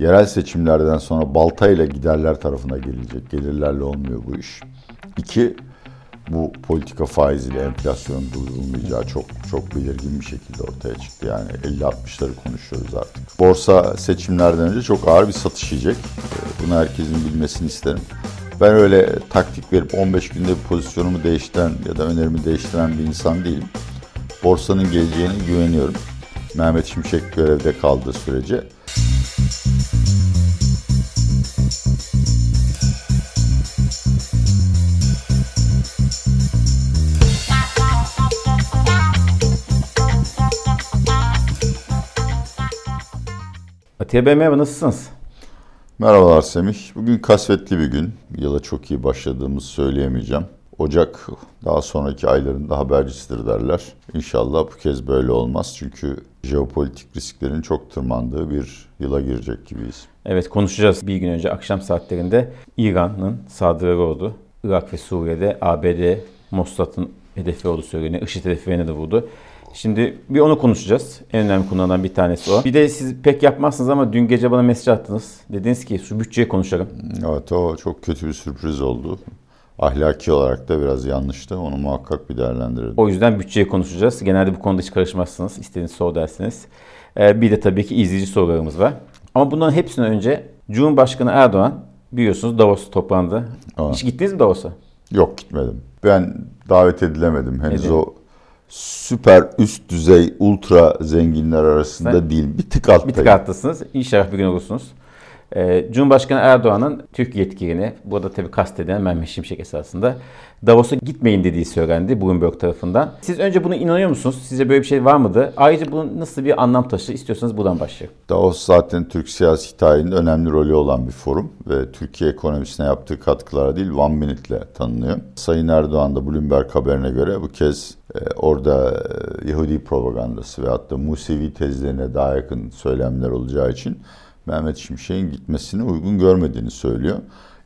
yerel seçimlerden sonra baltayla giderler tarafına gelecek. Gelirlerle olmuyor bu iş. İki, bu politika faiziyle enflasyonun durdurulmayacağı çok çok belirgin bir şekilde ortaya çıktı. Yani 50-60'ları konuşuyoruz artık. Borsa seçimlerden önce çok ağır bir satış yiyecek. Ee, bunu herkesin bilmesini isterim. Ben öyle taktik verip 15 günde bir pozisyonumu değiştiren ya da önerimi değiştiren bir insan değilim. Borsanın geleceğine güveniyorum. Mehmet Şimşek görevde kaldığı sürece Atiye Bey merhaba nasılsınız? Merhabalar Semih. Bugün kasvetli bir gün. Yıla çok iyi başladığımızı söyleyemeyeceğim. Ocak daha sonraki aylarında habercisidir derler. İnşallah bu kez böyle olmaz. Çünkü jeopolitik risklerin çok tırmandığı bir yıla girecek gibiyiz. Evet konuşacağız. Bir gün önce akşam saatlerinde İran'ın saldırıları oldu. Irak ve Suriye'de ABD Mossad'ın hedefi olduğu söyleniyor. IŞİD hedeflerine de vurdu. Şimdi bir onu konuşacağız. En önemli konulardan bir tanesi o. Bir de siz pek yapmazsınız ama dün gece bana mesaj attınız. Dediniz ki şu bütçeyi konuşalım. Evet o çok kötü bir sürpriz oldu. Ahlaki olarak da biraz yanlıştı. Onu muhakkak bir değerlendirelim. O yüzden bütçeyi konuşacağız. Genelde bu konuda hiç karışmazsınız. İstediğiniz soru dersiniz. Ee, bir de tabii ki izleyici sorularımız var. Ama bunların hepsinden önce Cumhurbaşkanı Erdoğan biliyorsunuz Davos toplandı. Evet. Hiç gittiniz mi Davos'a? Yok gitmedim. Ben davet edilemedim. Henüz Edin. o süper üst düzey ultra zenginler arasında Sen- değil. Bir tık alttayım. Bir tık alttasınız. İnşallah bir gün olursunuz. Ee, Cumhurbaşkanı Erdoğan'ın Türk yetkilini, burada tabii kastedilen Mehmet Şimşek esasında, Davos'a gitmeyin dediği söylendi Bloomberg tarafından. Siz önce buna inanıyor musunuz? Sizce böyle bir şey var mıydı? Ayrıca bunun nasıl bir anlam taşı istiyorsanız buradan başlayalım. Davos zaten Türk siyasi tarihinde önemli rolü olan bir forum ve Türkiye ekonomisine yaptığı katkılara değil One Minute'le tanınıyor. Sayın Erdoğan da Bloomberg haberine göre bu kez orada e, Yahudi propagandası ve hatta Musevi tezlerine daha yakın söylemler olacağı için Mehmet Şimşek'in gitmesini uygun görmediğini söylüyor.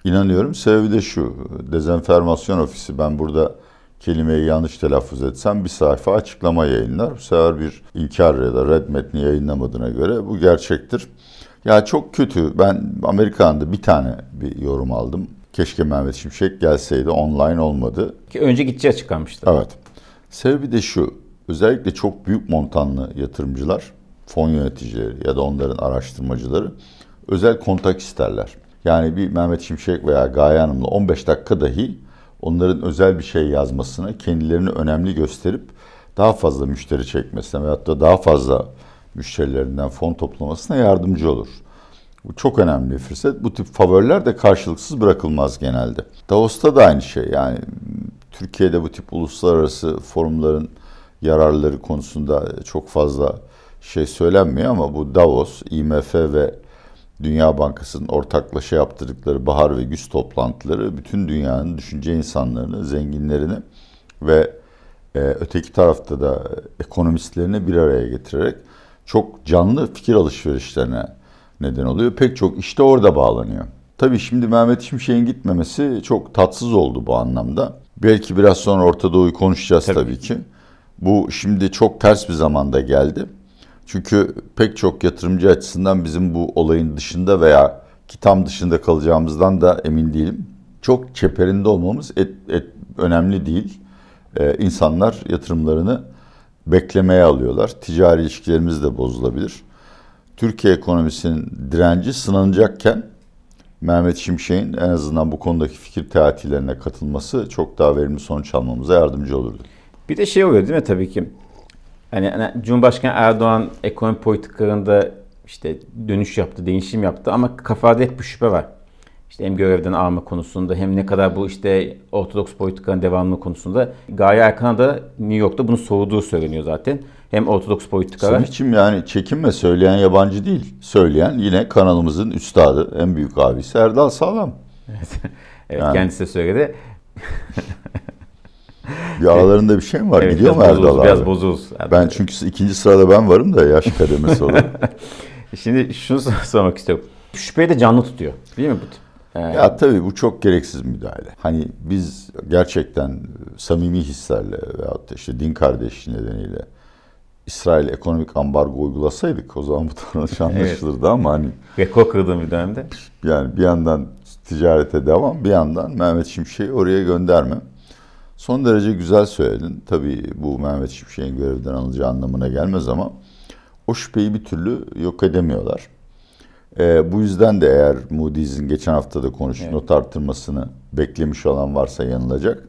İnanıyorum sebebi de şu, dezenformasyon ofisi ben burada kelimeyi yanlış telaffuz etsem bir sayfa açıklama yayınlar. Bu sefer bir inkar ya da red metni yayınlamadığına göre bu gerçektir. Ya çok kötü. Ben Amerikan'da bir tane bir yorum aldım. Keşke Mehmet Şimşek gelseydi online olmadı. Ki önce gideceği açıklanmıştı. Evet. Sebebi de şu. Özellikle çok büyük montanlı yatırımcılar, fon yöneticileri ya da onların araştırmacıları özel kontak isterler. Yani bir Mehmet Şimşek veya Gaye Hanım'la 15 dakika dahi onların özel bir şey yazmasına, kendilerini önemli gösterip daha fazla müşteri çekmesine veyahut da daha fazla müşterilerinden fon toplamasına yardımcı olur. Bu çok önemli bir fırsat. Bu tip favoriler de karşılıksız bırakılmaz genelde. Davos'ta da aynı şey. Yani Türkiye'de bu tip uluslararası forumların yararları konusunda çok fazla şey söylenmiyor ama bu Davos, IMF ve Dünya Bankası'nın ortaklaşa yaptırdıkları bahar ve güz toplantıları bütün dünyanın düşünce insanlarını, zenginlerini ve e, öteki tarafta da ekonomistlerini bir araya getirerek çok canlı fikir alışverişlerine neden oluyor. Pek çok işte orada bağlanıyor. Tabii şimdi Mehmet Şimşek'in gitmemesi çok tatsız oldu bu anlamda. Belki biraz sonra Orta Doğu'yu konuşacağız tabii. Tabii. ki. Bu şimdi çok ters bir zamanda geldi. Çünkü pek çok yatırımcı açısından bizim bu olayın dışında veya ki tam dışında kalacağımızdan da emin değilim. Çok çeperinde olmamız et, et, önemli değil. Ee, insanlar yatırımlarını beklemeye alıyorlar. Ticari ilişkilerimiz de bozulabilir. Türkiye ekonomisinin direnci sınanacakken Mehmet Şimşek'in en azından bu konudaki fikir teatilerine katılması çok daha verimli sonuç almamıza yardımcı olurdu. Bir de şey oluyor değil mi tabii ki? Hani, hani Cumhurbaşkanı Erdoğan ekonomi politikalarında işte dönüş yaptı, değişim yaptı ama kafada hep bir şüphe var. İşte hem görevden alma konusunda hem ne kadar bu işte ortodoks politikanın devamlı konusunda. Gaye Erkan'a da New York'ta bunu sorduğu söyleniyor zaten. Hem ortodoks politikalar. Semih'cim yani çekinme söyleyen yabancı değil. Söyleyen yine kanalımızın üstadı, en büyük abisi Erdal Sağlam. evet, evet Yani. kendisi de söyledi. Bir aralarında bir şey mi var? Evet, Gidiyor mu biraz Erdal abi? Biraz bozuluz. Ben çünkü ikinci sırada ben varım da yaş kademesi olarak. Şimdi şunu sormak istiyorum. Şüpheyi de canlı tutuyor. Değil mi bu? tip? Ee, Ya tabii bu çok gereksiz müdahale. Hani biz gerçekten samimi hislerle veyahut da işte din kardeşliği nedeniyle İsrail ekonomik ambargo uygulasaydık o zaman bu davranış anlaşılırdı evet. ama hani rekor kırdığım bir dönemde. Yani bir yandan ticarete devam, bir yandan Mehmet Şimşek'i oraya gönderme. Son derece güzel söyledin. Tabii bu Mehmet Şimşek'in görevden alınacağı anlamına gelmez ama o şüpheyi bir türlü yok edemiyorlar. E, bu yüzden de eğer Moody's'in geçen hafta da konuştuğu evet. not arttırmasını beklemiş olan varsa yanılacak.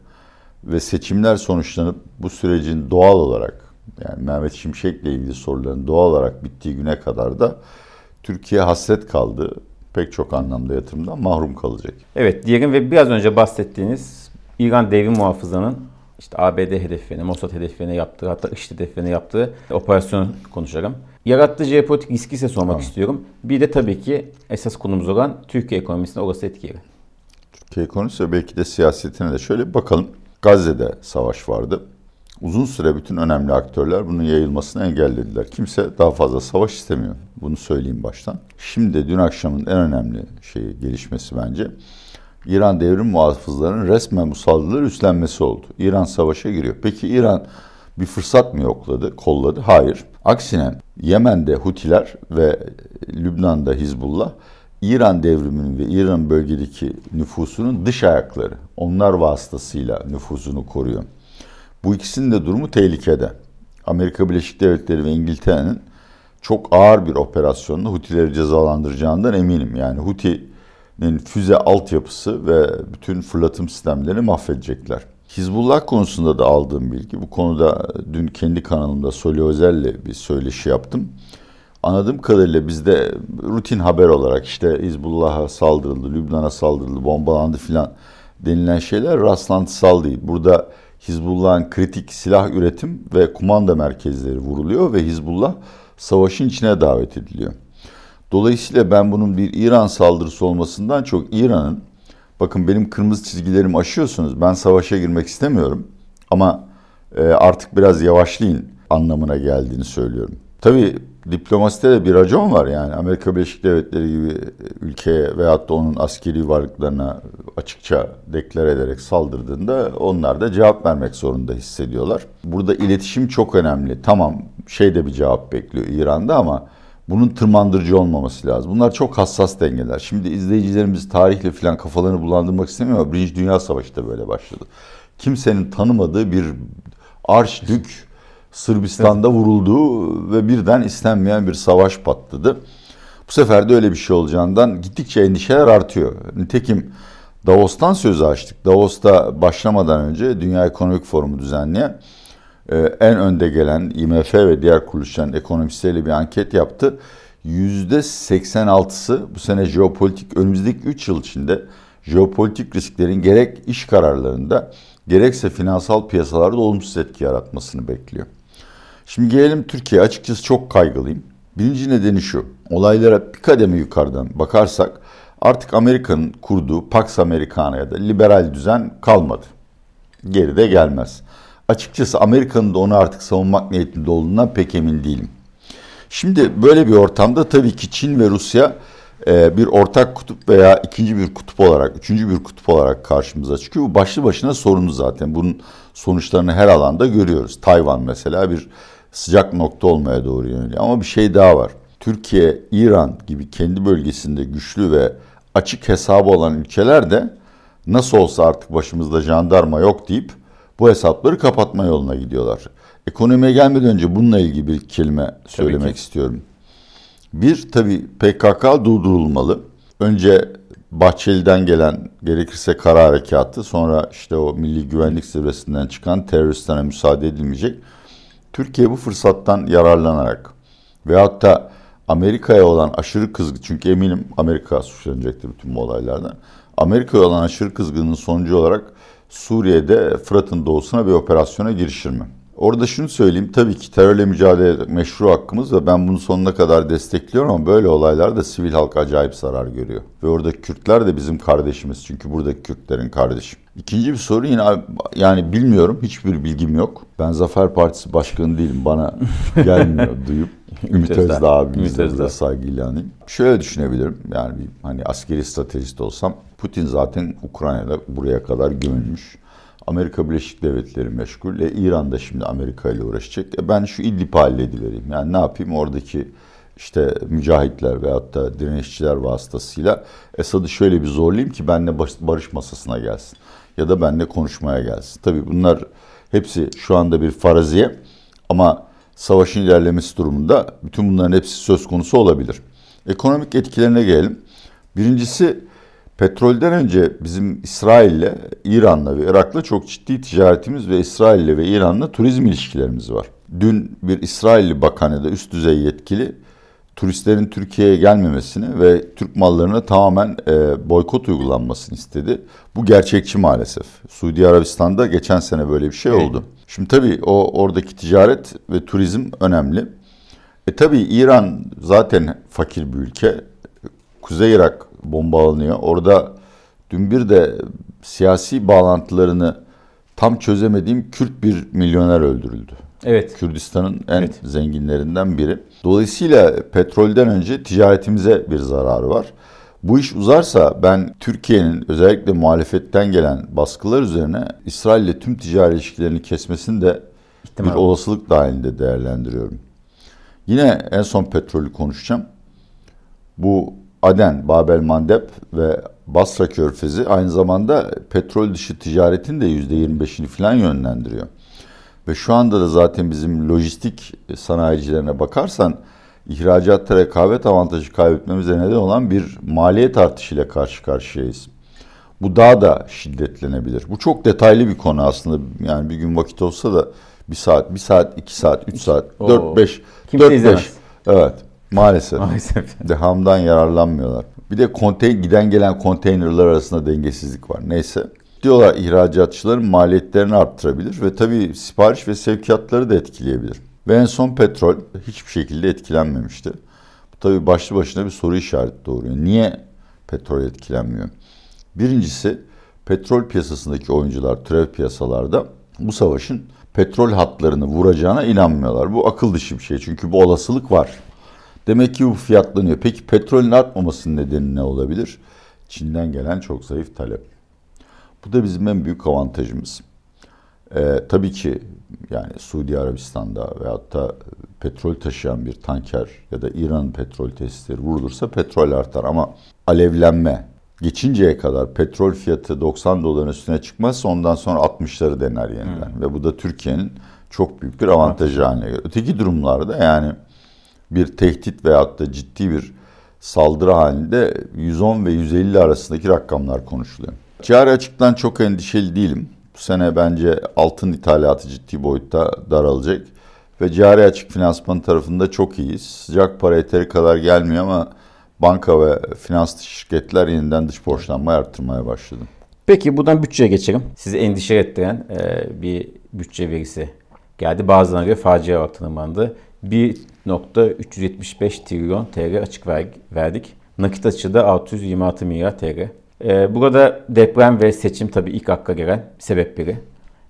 Ve seçimler sonuçlanıp bu sürecin doğal olarak yani Mehmet Şimşek'le ilgili soruların doğal olarak bittiği güne kadar da Türkiye hasret kaldı. Pek çok anlamda yatırımdan mahrum kalacak. Evet diyelim ve biraz önce bahsettiğiniz İran devrim muhafızanın işte ABD hedeflerine, Mossad hedeflerine yaptığı hatta IŞİD hedeflerine yaptığı operasyon konuşalım. Yarattığı jeopolitik riski ise sormak tamam. istiyorum. Bir de tabii ki esas konumuz olan Türkiye ekonomisine olası etkileri. Türkiye ekonomisi ve belki de siyasetine de şöyle bir bakalım. Gazze'de savaş vardı. Uzun süre bütün önemli aktörler bunun yayılmasını engellediler. Kimse daha fazla savaş istemiyor. Bunu söyleyeyim baştan. Şimdi dün akşamın en önemli şeyi gelişmesi bence İran devrim muhafızlarının resmen bu saldırıları üstlenmesi oldu. İran savaşa giriyor. Peki İran bir fırsat mı yokladı, kolladı? Hayır. Aksine Yemen'de Hutiler ve Lübnan'da Hizbullah İran devriminin ve İran bölgedeki nüfusunun dış ayakları. Onlar vasıtasıyla nüfusunu koruyor. Bu ikisinin de durumu tehlikede. Amerika Birleşik Devletleri ve İngiltere'nin çok ağır bir operasyonla Hutileri cezalandıracağından eminim. Yani Huti'nin füze altyapısı ve bütün fırlatım sistemlerini mahvedecekler. Hizbullah konusunda da aldığım bilgi, bu konuda dün kendi kanalımda Soli Özel'le bir söyleşi yaptım. Anladığım kadarıyla bizde rutin haber olarak işte Hizbullah'a saldırıldı, Lübnan'a saldırıldı, bombalandı filan denilen şeyler rastlantısal değil. Burada Hizbullah'ın kritik silah üretim ve kumanda merkezleri vuruluyor ve Hizbullah savaşın içine davet ediliyor. Dolayısıyla ben bunun bir İran saldırısı olmasından çok İran'ın bakın benim kırmızı çizgilerimi aşıyorsunuz ben savaşa girmek istemiyorum ama e, artık biraz yavaşlayın anlamına geldiğini söylüyorum. Tabii diplomaside de bir racon var yani Amerika Birleşik Devletleri gibi ülkeye veyahut da onun askeri varlıklarına açıkça deklar ederek saldırdığında onlar da cevap vermek zorunda hissediyorlar. Burada iletişim çok önemli. Tamam şey de bir cevap bekliyor İran'da ama bunun tırmandırıcı olmaması lazım. Bunlar çok hassas dengeler. Şimdi izleyicilerimiz tarihle falan kafalarını bulandırmak istemiyor ama Birinci Dünya Savaşı da böyle başladı. Kimsenin tanımadığı bir arşdük Sırbistan'da vuruldu ve birden istenmeyen bir savaş patladı. Bu sefer de öyle bir şey olacağından gittikçe endişeler artıyor. Nitekim Davos'tan söz açtık. Davos'ta başlamadan önce Dünya Ekonomik Forumu düzenleyen e, en önde gelen IMF ve diğer kuruluşların ekonomistleriyle bir anket yaptı. %86'sı bu sene jeopolitik önümüzdeki 3 yıl içinde jeopolitik risklerin gerek iş kararlarında gerekse finansal piyasalarda olumsuz etki yaratmasını bekliyor. Şimdi gelelim Türkiye. Açıkçası çok kaygılıyım. Birinci nedeni şu. Olaylara bir kademe yukarıdan bakarsak artık Amerika'nın kurduğu Pax Americana ya da liberal düzen kalmadı. Geride gelmez. Açıkçası Amerika'nın da onu artık savunmak niyetinde olduğundan pek emin değilim. Şimdi böyle bir ortamda tabii ki Çin ve Rusya e, bir ortak kutup veya ikinci bir kutup olarak, üçüncü bir kutup olarak karşımıza çıkıyor. Bu başlı başına sorunu zaten. Bunun sonuçlarını her alanda görüyoruz. Tayvan mesela bir sıcak nokta olmaya doğru yöneliyor. Ama bir şey daha var. Türkiye, İran gibi kendi bölgesinde güçlü ve açık hesabı olan ülkeler de nasıl olsa artık başımızda jandarma yok deyip bu hesapları kapatma yoluna gidiyorlar. Ekonomiye gelmeden önce bununla ilgili bir kelime söylemek istiyorum. Bir, tabii PKK durdurulmalı. Önce Bahçeli'den gelen gerekirse kara harekatı, sonra işte o Milli Güvenlik Zirvesi'nden çıkan teröristlere müsaade edilmeyecek. Türkiye bu fırsattan yararlanarak veyahut da Amerika'ya olan aşırı kızgın, çünkü eminim Amerika suçlanacaktır bütün bu olaylardan. Amerika'ya olan aşırı kızgınlığın sonucu olarak Suriye'de Fırat'ın doğusuna bir operasyona girişir mi? Orada şunu söyleyeyim. Tabii ki terörle mücadele meşru hakkımız ve ben bunu sonuna kadar destekliyorum ama böyle olaylarda sivil halk acayip zarar görüyor. Ve orada Kürtler de bizim kardeşimiz. Çünkü buradaki Kürtlerin kardeşi. İkinci bir soru yine yani bilmiyorum. Hiçbir bilgim yok. Ben Zafer Partisi başkanı değilim. Bana gelmiyor duyup. Ümit Özdağ abimizle de saygıyla anayım. Şöyle düşünebilirim. Yani bir hani askeri stratejist olsam Putin zaten Ukrayna'da buraya kadar gömülmüş. Amerika Birleşik Devletleri meşgul. E, İran da şimdi Amerika ile uğraşacak. E, ben şu İdlib'i halledivereyim. Yani ne yapayım oradaki işte mücahitler veyahut da direnişçiler vasıtasıyla Esad'ı şöyle bir zorlayayım ki benle barış masasına gelsin. Ya da benle konuşmaya gelsin. Tabii bunlar hepsi şu anda bir faraziye ama savaşın ilerlemesi durumunda bütün bunların hepsi söz konusu olabilir. Ekonomik etkilerine gelelim. Birincisi petrolden önce bizim İsrail'le, İran'la ve Irak'la çok ciddi ticaretimiz ve İsrail'le ve İran'la turizm ilişkilerimiz var. Dün bir İsrailli bakan ya da üst düzey yetkili turistlerin Türkiye'ye gelmemesini ve Türk mallarına tamamen e, boykot uygulanmasını istedi. Bu gerçekçi maalesef. Suudi Arabistan'da geçen sene böyle bir şey evet. oldu. Şimdi tabii o oradaki ticaret ve turizm önemli. E tabii İran zaten fakir bir ülke. Kuzey Irak bombalanıyor. Orada dün bir de siyasi bağlantılarını tam çözemediğim Kürt bir milyoner öldürüldü. Evet. Kürdistan'ın en evet. zenginlerinden biri. Dolayısıyla petrolden önce ticaretimize bir zararı var. Bu iş uzarsa ben Türkiye'nin özellikle muhalefetten gelen baskılar üzerine İsrail ile tüm ticari ilişkilerini kesmesini de İhtimal. bir olasılık dahilinde değerlendiriyorum. Yine en son petrolü konuşacağım. Bu Aden, Babel Mandeb ve Basra Körfezi aynı zamanda petrol dışı ticaretin de %25'ini falan yönlendiriyor. Ve şu anda da zaten bizim lojistik sanayicilerine bakarsan ihracatta rekabet avantajı kaybetmemize neden olan bir maliyet artışıyla karşı karşıyayız. Bu daha da şiddetlenebilir. Bu çok detaylı bir konu aslında. Yani bir gün vakit olsa da bir saat, bir saat, iki saat, üç saat, dört, beş, dört, beş. Evet. Maalesef. Maalesef. Dehamdan yararlanmıyorlar. Bir de konteyn giden gelen konteynerler arasında dengesizlik var. Neyse. Diyorlar ihracatçıların maliyetlerini arttırabilir ve tabii sipariş ve sevkiyatları da etkileyebilir. Ve en son petrol hiçbir şekilde etkilenmemişti. Bu tabii başlı başına bir soru işareti doğuruyor. Niye petrol etkilenmiyor? Birincisi petrol piyasasındaki oyuncular türev piyasalarda bu savaşın petrol hatlarını vuracağına inanmıyorlar. Bu akıl dışı bir şey çünkü bu olasılık var. Demek ki bu fiyatlanıyor. Peki petrolün artmamasının nedeni ne olabilir? Çin'den gelen çok zayıf talep. Bu da bizim en büyük avantajımız. Ee, tabii ki yani Suudi Arabistan'da veyahut da petrol taşıyan bir tanker ya da İran petrol tesisleri vurulursa petrol artar ama alevlenme geçinceye kadar petrol fiyatı 90 doların üstüne çıkmazsa ondan sonra 60'ları dener yeniden. Hmm. Ve bu da Türkiye'nin çok büyük bir avantajı haline geliyor. Öteki durumlarda yani bir tehdit veyahut da ciddi bir saldırı halinde 110 ve 150 arasındaki rakamlar konuşuluyor. Cari açıktan çok endişeli değilim. Bu sene bence altın ithalatı ciddi boyutta daralacak. Ve cari açık finansman tarafında çok iyiyiz. Sıcak para yeteri kadar gelmiyor ama banka ve finans şirketler yeniden dış borçlanmayı arttırmaya başladı. Peki buradan bütçeye geçelim. Sizi endişe ettiren e, bir bütçe verisi geldi. Bazılarına göre facia tanımlandı. 1.375 trilyon TL açık verdik. Nakit açıda 626 milyar TL. Ee, burada deprem ve seçim tabii ilk hakka gelen sebepleri.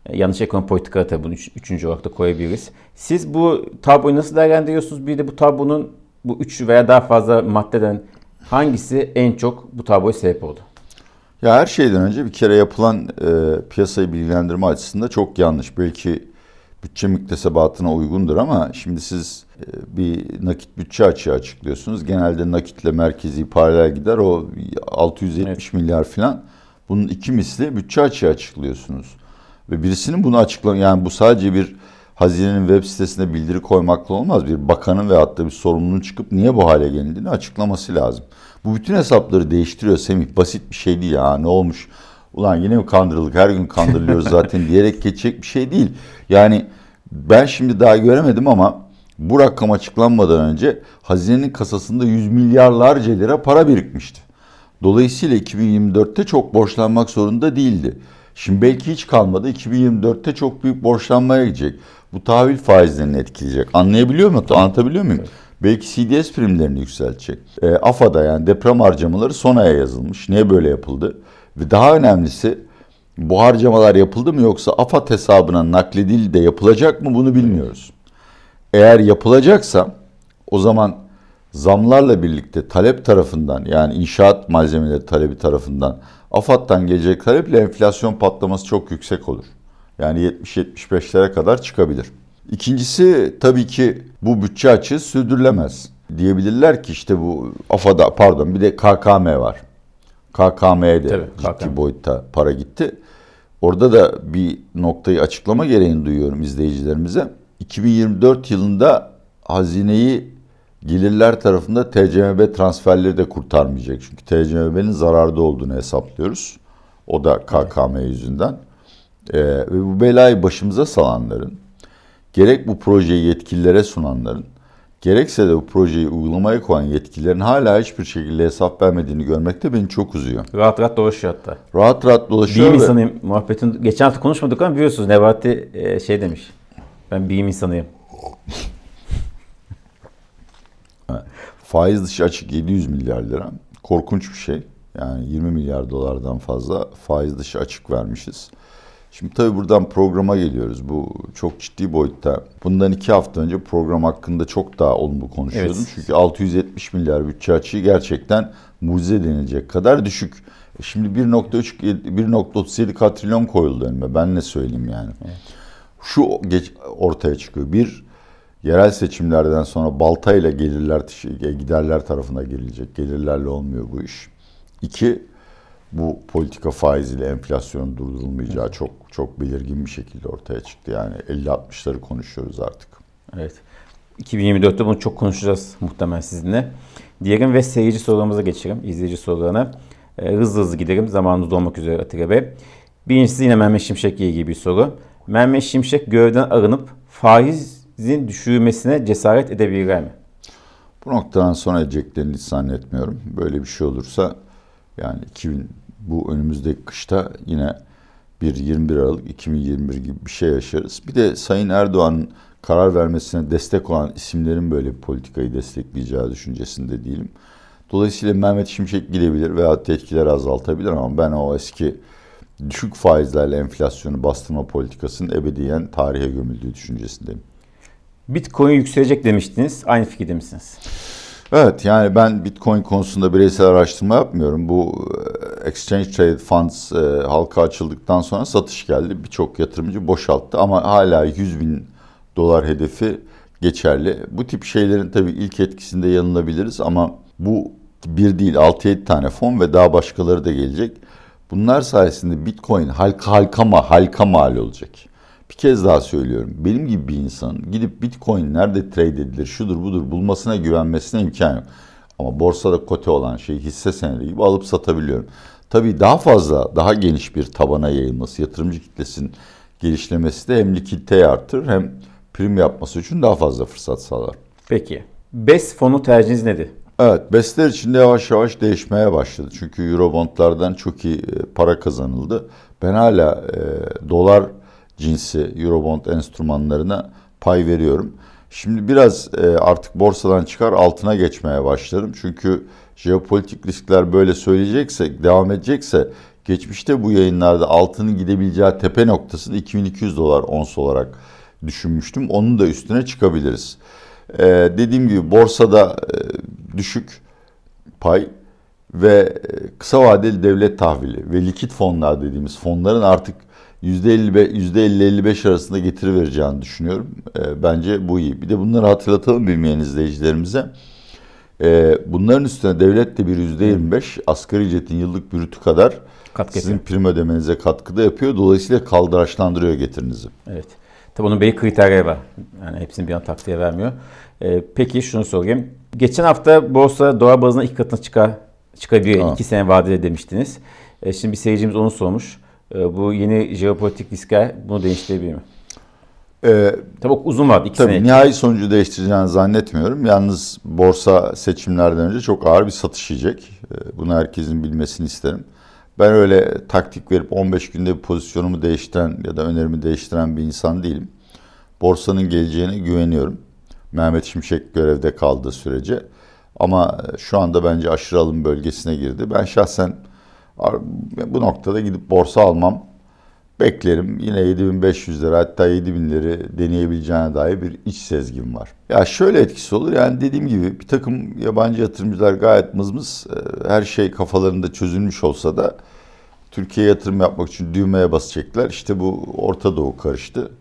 Ee, yanlış ekonomi politikaları tabii bunu üç, üçüncü olarak da koyabiliriz. Siz bu tabloyu nasıl değerlendiriyorsunuz? Bir de bu tablonun bu üç veya daha fazla maddeden hangisi en çok bu tabloya sebep oldu? Ya her şeyden önce bir kere yapılan e, piyasayı bilgilendirme açısında çok yanlış. Belki bütçe müktesebatına uygundur ama şimdi siz e, bir nakit bütçe açığı açıklıyorsunuz. Genelde nakitle merkezi paralel gider. O 670 evet. milyar falan. Bunun iki misli bütçe açığı açıklıyorsunuz. Ve birisinin bunu açıkla yani bu sadece bir hazinenin web sitesine bildiri koymakla olmaz. Bir bakanın ve hatta bir sorumlunun çıkıp niye bu hale geldiğini açıklaması lazım. Bu bütün hesapları değiştiriyor Semih. Basit bir şey değil ya. Ne olmuş? Ulan yine mi kandırıldık? Her gün kandırılıyoruz zaten diyerek geçecek bir şey değil. Yani ben şimdi daha göremedim ama bu rakam açıklanmadan önce hazinenin kasasında yüz milyarlarca lira para birikmişti. Dolayısıyla 2024'te çok borçlanmak zorunda değildi. Şimdi belki hiç kalmadı. 2024'te çok büyük borçlanmaya gidecek. Bu tahvil faizlerini etkileyecek. Anlayabiliyor muyum? Anlatabiliyor muyum? Evet. Belki CDS primlerini yükseltecek. E, AFA'da yani deprem harcamaları son aya yazılmış. Niye böyle yapıldı? Ve daha önemlisi bu harcamalar yapıldı mı yoksa AFAD hesabına nakledildi de yapılacak mı bunu bilmiyoruz. Eğer yapılacaksa o zaman zamlarla birlikte talep tarafından yani inşaat malzemeleri talebi tarafından AFAD'dan gelecek taleple enflasyon patlaması çok yüksek olur. Yani 70-75'lere kadar çıkabilir. İkincisi tabii ki bu bütçe açığı sürdürülemez. Diyebilirler ki işte bu AFAD'a pardon bir de KKM var. KKM'ye de Tabii, ciddi KKM. boyutta para gitti. Orada da bir noktayı açıklama gereğini duyuyorum izleyicilerimize. 2024 yılında hazineyi gelirler tarafında TCMB transferleri de kurtarmayacak. Çünkü TCMB'nin zararda olduğunu hesaplıyoruz. O da KKM yüzünden. Ee, ve bu belayı başımıza salanların, gerek bu projeyi yetkililere sunanların, gerekse de bu projeyi uygulamaya koyan yetkililerin hala hiçbir şekilde hesap vermediğini görmek de beni çok üzüyor. Rahat rahat dolaşıyor hatta. Rahat rahat dolaşıyor Bilim insanıyım muhabbetin. Geçen hafta konuşmadık ama biliyorsunuz Nebati e, şey demiş. Ben bilim insanıyım. faiz dışı açık 700 milyar lira. Korkunç bir şey. Yani 20 milyar dolardan fazla faiz dışı açık vermişiz. Şimdi tabii buradan programa geliyoruz. Bu çok ciddi boyutta. Bundan iki hafta önce program hakkında çok daha olumlu konuşuyordum. Evet. Çünkü 670 milyar bütçe açığı gerçekten mucize denilecek kadar düşük. E Şimdi 1.3 1.37 katrilyon koyuldu önüme. Ben ne söyleyeyim yani. Şu geç, ortaya çıkıyor. Bir, yerel seçimlerden sonra baltayla gelirler giderler tarafına girilecek. Gelirlerle olmuyor bu iş. İki, bu politika faiziyle enflasyonun durdurulmayacağı çok çok belirgin bir şekilde ortaya çıktı. Yani 50-60'ları konuşuyoruz artık. Evet. 2024'te bunu çok konuşacağız muhtemelen sizinle. Diyelim ve seyirci sorularımıza geçelim. izleyici sorularına. E, hızlı hızlı gidelim. Zamanımız dolmak üzere Atilla Bey. Birincisi yine Mehmet Şimşek'le ilgili bir soru. Mehmet Şimşek görevden arınıp faizin düşürülmesine cesaret edebilirler mi? Bu noktadan sonra edeceklerini hiç zannetmiyorum. Böyle bir şey olursa yani 2000 bu önümüzdeki kışta yine bir 21 Aralık 2021 gibi bir şey yaşarız. Bir de Sayın Erdoğan'ın karar vermesine destek olan isimlerin böyle bir politikayı destekleyeceği düşüncesinde değilim. Dolayısıyla Mehmet Şimşek gidebilir veya etkileri azaltabilir ama ben o eski düşük faizlerle enflasyonu bastırma politikasının ebediyen tarihe gömüldüğü düşüncesindeyim. Bitcoin yükselecek demiştiniz. Aynı fikirde misiniz? Evet yani ben Bitcoin konusunda bireysel araştırma yapmıyorum. Bu e, Exchange Trade Funds e, halka açıldıktan sonra satış geldi. Birçok yatırımcı boşalttı ama hala 100 bin dolar hedefi geçerli. Bu tip şeylerin tabii ilk etkisinde yanılabiliriz ama bu bir değil 6-7 tane fon ve daha başkaları da gelecek. Bunlar sayesinde Bitcoin halka halka ma halka mal olacak. Bir kez daha söylüyorum. Benim gibi bir insanın gidip Bitcoin nerede trade edilir, şudur budur bulmasına güvenmesine imkan yok. Ama borsada kote olan şeyi hisse senedi gibi alıp satabiliyorum. Tabii daha fazla, daha geniş bir tabana yayılması, yatırımcı kitlesinin gelişlemesi de hem likiditeyi artırır hem prim yapması için daha fazla fırsat sağlar. Peki. BES fonu tercihiniz nedir? Evet, BES'ler içinde yavaş yavaş değişmeye başladı. Çünkü Eurobondlardan çok iyi e, para kazanıldı. Ben hala e, dolar cinsi Eurobond enstrümanlarına pay veriyorum. Şimdi biraz e, artık borsadan çıkar altına geçmeye başladım. Çünkü jeopolitik riskler böyle söyleyecekse, devam edecekse geçmişte bu yayınlarda altının gidebileceği tepe noktasını 2200 dolar ons olarak düşünmüştüm. Onun da üstüne çıkabiliriz. Ee, dediğim gibi borsada e, düşük pay ve e, kısa vadeli devlet tahvili ve likit fonlar dediğimiz fonların artık %50-55 arasında getiri vereceğini düşünüyorum. E, bence bu iyi. Bir de bunları hatırlatalım bilmeyen izleyicilerimize. E, bunların üstüne devlet de bir %25 asgari ücretin yıllık bürütü kadar Katkı sizin yapıyor. prim ödemenize katkıda yapıyor. Dolayısıyla kaldıraçlandırıyor getirinizi. Evet. Tabii onun belli kriterleri var. Yani hepsini bir an taktiğe vermiyor. Ee, peki şunu sorayım. Geçen hafta borsa dolar bazında iki katına çıkar, çıkabiliyor. Tamam. iki sene vadede demiştiniz. Ee, şimdi bir seyircimiz onu sormuş. Ee, bu yeni jeopolitik riskler bunu değiştirebilir mi? Ee, Tabii uzun iki Tabii sene. nihai sonucu değiştireceğini zannetmiyorum. Yalnız borsa seçimlerden önce çok ağır bir satış yiyecek. Ee, Bunu herkesin bilmesini isterim. Ben öyle taktik verip 15 günde bir pozisyonumu değiştiren ya da önerimi değiştiren bir insan değilim. Borsanın geleceğine güveniyorum. Mehmet Şimşek görevde kaldığı sürece. Ama şu anda bence aşırı alım bölgesine girdi. Ben şahsen bu noktada gidip borsa almam. Beklerim. Yine 7500 lira hatta 7000'leri deneyebileceğine dair bir iç sezgim var. Ya şöyle etkisi olur. Yani dediğim gibi bir takım yabancı yatırımcılar gayet mızmız. e, Her şey kafalarında çözülmüş olsa da Türkiye'ye yatırım yapmak için düğmeye basacaklar. İşte bu Orta Doğu karıştı.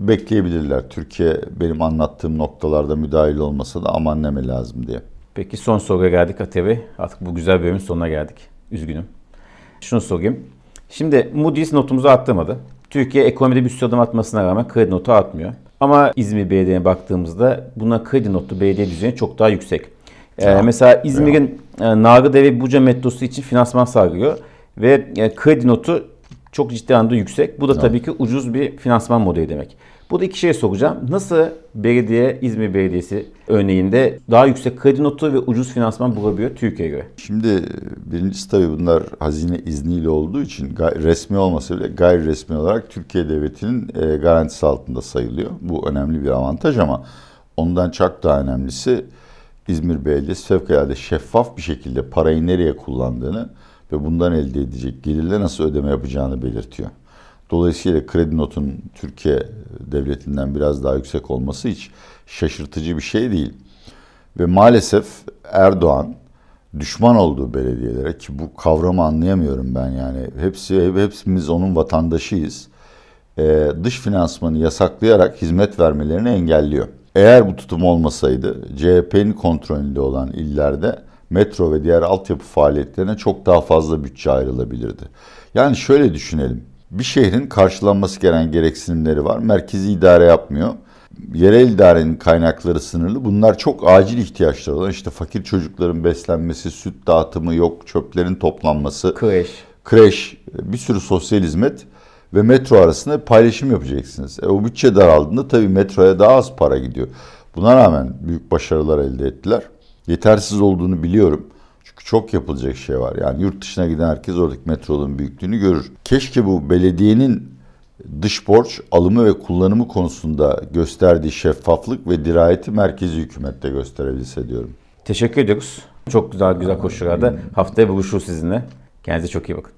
Bekleyebilirler. Türkiye benim anlattığım noktalarda müdahil olmasa da aman neme lazım diye. Peki son soruya geldik Ate Artık bu güzel bölümün sonuna geldik. Üzgünüm. Şunu sorayım. Şimdi Moody's notumuzu arttırmadı. Türkiye ekonomide bir sürü adım atmasına rağmen kredi notu artmıyor. Ama İzmir Belediye'ye baktığımızda buna kredi notlu belediye düzeni çok daha yüksek. Ee, mesela İzmir'in e, Nargıdere Buca metrosu için finansman sağlıyor ve e, kredi notu çok ciddi anlamda yüksek. Bu da tabii ki ucuz bir finansman modeli demek. Burada iki şey soracağım. Nasıl belediye, İzmir Belediyesi örneğinde daha yüksek kredi notu ve ucuz finansman bulabiliyor Türkiye'ye göre? Şimdi birincisi tabii bunlar hazine izniyle olduğu için resmi olmasa bile gayri resmi olarak Türkiye Devleti'nin e, garantisi altında sayılıyor. Bu önemli bir avantaj ama ondan çok daha önemlisi İzmir Belediyesi fevkalade şeffaf bir şekilde parayı nereye kullandığını ve bundan elde edecek gelirle nasıl ödeme yapacağını belirtiyor. Dolayısıyla kredi notun Türkiye devletinden biraz daha yüksek olması hiç şaşırtıcı bir şey değil. Ve maalesef Erdoğan düşman olduğu belediyelere ki bu kavramı anlayamıyorum ben yani hepsi hepimiz onun vatandaşıyız. Ee, dış finansmanı yasaklayarak hizmet vermelerini engelliyor. Eğer bu tutum olmasaydı CHP'nin kontrolünde olan illerde metro ve diğer altyapı faaliyetlerine çok daha fazla bütçe ayrılabilirdi. Yani şöyle düşünelim. Bir şehrin karşılanması gereken gereksinimleri var. Merkezi idare yapmıyor. Yerel idarenin kaynakları sınırlı. Bunlar çok acil ihtiyaçlar olan işte fakir çocukların beslenmesi, süt dağıtımı yok, çöplerin toplanması, kreş, kreş, bir sürü sosyal hizmet ve metro arasında paylaşım yapacaksınız. E, o bütçe daraldığında tabii metroya daha az para gidiyor. Buna rağmen büyük başarılar elde ettiler. Yetersiz olduğunu biliyorum. Çok yapılacak şey var. Yani yurt dışına giden herkes oradaki metronun büyüklüğünü görür. Keşke bu belediyenin dış borç alımı ve kullanımı konusunda gösterdiği şeffaflık ve dirayeti merkezi hükümette gösterebilse diyorum. Teşekkür ediyoruz. Çok güzel güzel koşullarda haftaya buluşuruz sizinle. Kendinize çok iyi bakın.